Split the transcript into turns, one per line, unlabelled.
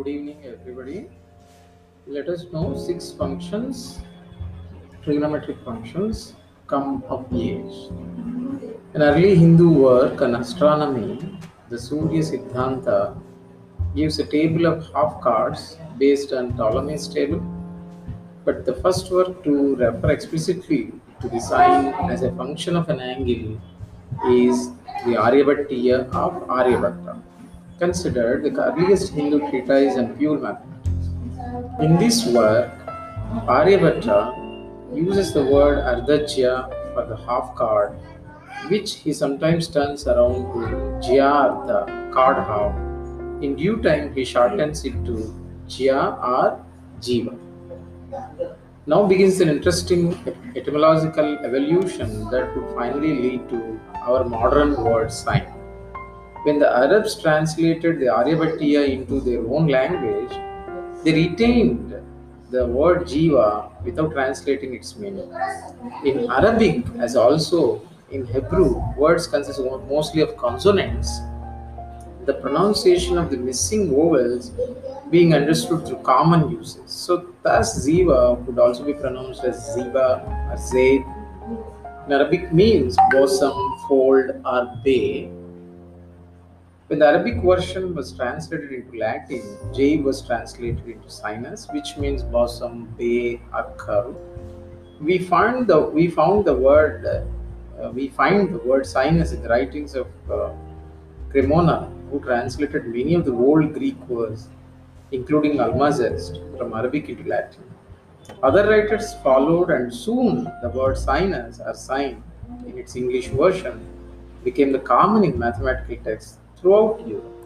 Good evening, everybody. Let us know six functions, trigonometric functions, come of age. An early Hindu work on astronomy, the Surya Siddhanta, gives a table of half chords based on Ptolemy's table, but the first work to refer explicitly to the sine as a function of an angle is the Aryabhatiya of Aryabhatta, considered the earliest Hindu treatise on pure mathematics. In this work, Aryabhatta uses the word Ardhachya for the half chord, which he sometimes turns around to Jyartha, chord half. In due time, he shortens it to Jya or Jiva. Now begins an interesting etymological evolution that would finally lead to our modern word sine. When the Arabs translated the Aryabhatiya into their own language, they retained the word jiva without translating its meaning. In Arabic, as also in Hebrew, words consist mostly of consonants. The pronunciation of the missing vowels being understood through common uses. So, thus, ziva could also be pronounced as ziva or zaid. In Arabic means bosom, fold, or bay. When the Arabic version was translated into Latin, J was translated into sinus, which means bosom, bay, curve. We found the we found the word uh, we find the word sinus in the writings of uh, Cremona, who translated many of the old Greek words, including Almagest, from Arabic into Latin. Other writers followed, and soon the word sinus or sine in its English version became the common in mathematical texts entrou.